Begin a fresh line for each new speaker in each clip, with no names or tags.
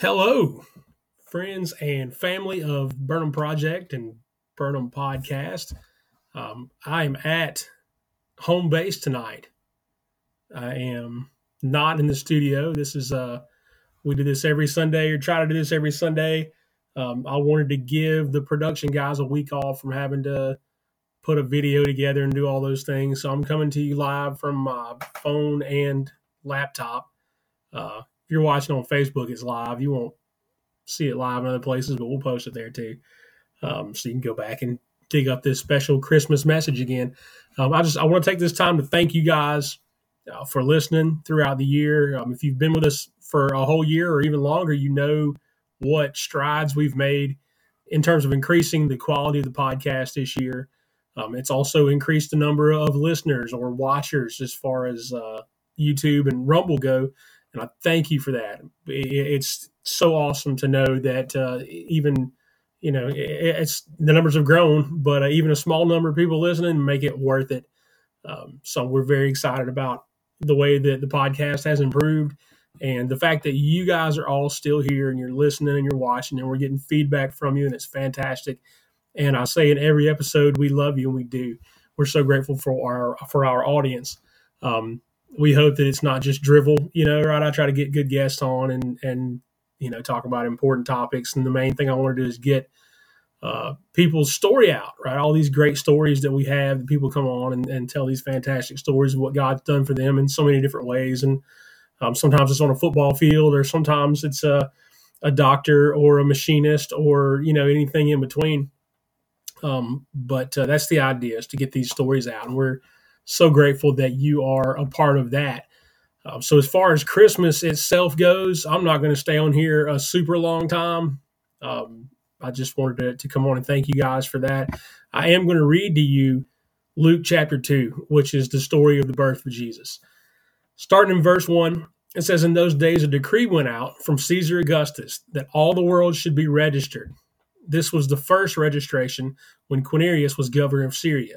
Hello, friends and family of Burnham Project and Burnham Podcast. Um, I am at home base tonight. I am not in the studio. This is uh, we do this every Sunday or try to do this every Sunday. Um, I wanted to give the production guys a week off from having to put a video together and do all those things. So I'm coming to you live from my phone and laptop. Uh, if you're watching on Facebook, it's live. You won't see it live in other places, but we'll post it there too. Um, so you can go back and dig up this special Christmas message again. Um, I just I want to take this time to thank you guys uh, for listening throughout the year. Um, if you've been with us for a whole year or even longer, you know what strides we've made in terms of increasing the quality of the podcast this year. Um, it's also increased the number of listeners or watchers as far as uh, YouTube and Rumble go and I thank you for that. It's so awesome to know that uh, even you know it's the numbers have grown, but uh, even a small number of people listening make it worth it. Um, so we're very excited about the way that the podcast has improved and the fact that you guys are all still here and you're listening and you're watching and we're getting feedback from you and it's fantastic. And I say in every episode, we love you and we do. We're so grateful for our for our audience. Um, we hope that it's not just drivel, you know, right? I try to get good guests on and, and, you know, talk about important topics. And the main thing I want to do is get uh, people's story out, right? All these great stories that we have people come on and, and tell these fantastic stories of what God's done for them in so many different ways. And um, sometimes it's on a football field or sometimes it's a, a doctor or a machinist or, you know, anything in between. Um, but uh, that's the idea is to get these stories out. And we're, so grateful that you are a part of that. Um, so as far as Christmas itself goes, I'm not going to stay on here a super long time. Um, I just wanted to, to come on and thank you guys for that. I am going to read to you Luke chapter 2, which is the story of the birth of Jesus. Starting in verse 1, it says, In those days a decree went out from Caesar Augustus that all the world should be registered. This was the first registration when Quirinius was governor of Syria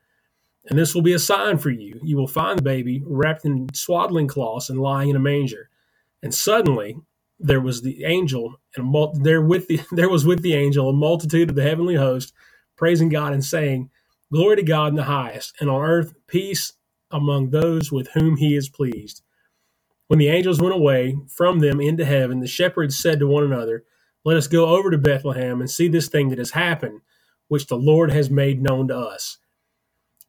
And this will be a sign for you. You will find the baby wrapped in swaddling cloths and lying in a manger. And suddenly there was the angel, and there with the there was with the angel a multitude of the heavenly host, praising God and saying, "Glory to God in the highest, and on earth peace among those with whom He is pleased." When the angels went away from them into heaven, the shepherds said to one another, "Let us go over to Bethlehem and see this thing that has happened, which the Lord has made known to us."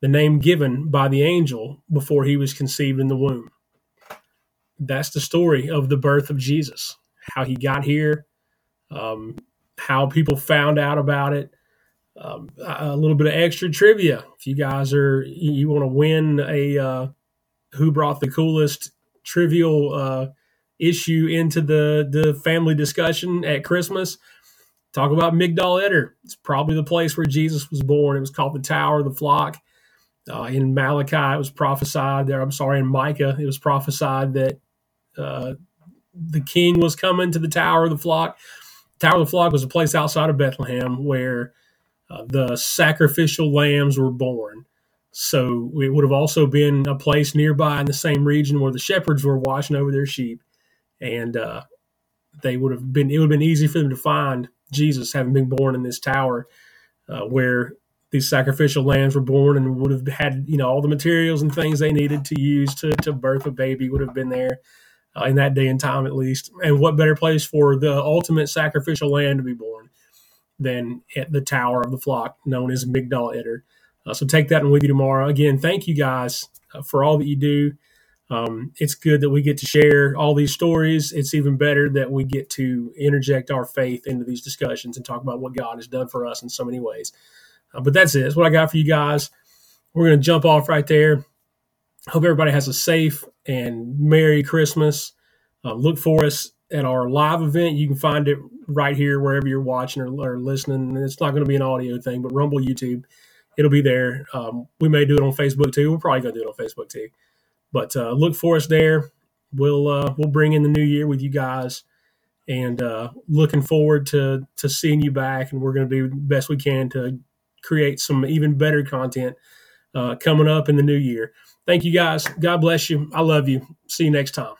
the name given by the angel before he was conceived in the womb. That's the story of the birth of Jesus, how he got here, um, how people found out about it. Um, a little bit of extra trivia. If you guys are, you want to win a uh, who brought the coolest trivial uh, issue into the, the family discussion at Christmas, talk about Migdal Eder. It's probably the place where Jesus was born. It was called the Tower of the Flock uh, in Malachi, it was prophesied there. I'm sorry, in Micah, it was prophesied that uh, the king was coming to the Tower of the Flock. Tower of the Flock was a place outside of Bethlehem where uh, the sacrificial lambs were born. So it would have also been a place nearby in the same region where the shepherds were watching over their sheep, and uh, they would have been. It would have been easy for them to find Jesus having been born in this tower, uh, where these sacrificial lambs were born, and would have had you know all the materials and things they needed to use to to birth a baby would have been there. Uh, in that day and time, at least, and what better place for the ultimate sacrificial lamb to be born than at the tower of the flock known as Migdal Eder. Uh, so take that one with you tomorrow. Again, thank you guys uh, for all that you do. Um, it's good that we get to share all these stories. It's even better that we get to interject our faith into these discussions and talk about what God has done for us in so many ways. Uh, but that's it. That's what I got for you guys. We're going to jump off right there. Hope everybody has a safe and Merry Christmas. Uh, look for us at our live event. You can find it right here wherever you're watching or, or listening. It's not going to be an audio thing, but Rumble, YouTube, it'll be there. Um, we may do it on Facebook too. We're probably going to do it on Facebook too. But uh, look for us there. We'll uh, we'll bring in the new year with you guys, and uh, looking forward to to seeing you back. And we're going to do the best we can to create some even better content uh, coming up in the new year. Thank you guys. God bless you. I love you. See you next time.